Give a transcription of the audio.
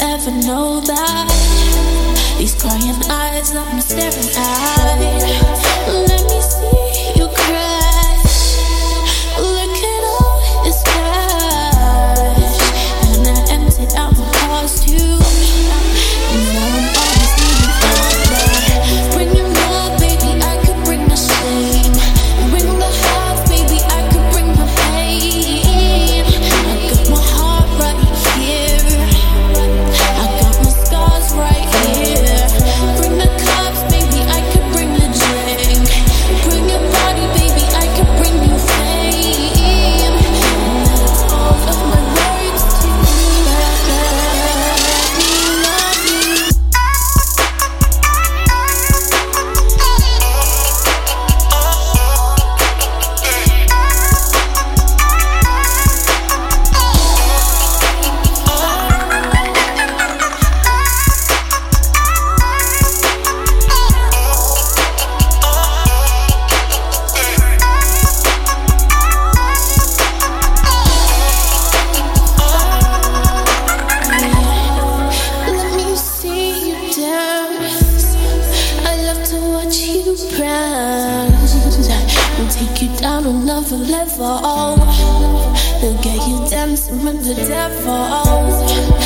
ever know that? These crying eyes that I'm staring at. surprise. We'll take you down another level. They'll get you dancing with the devil.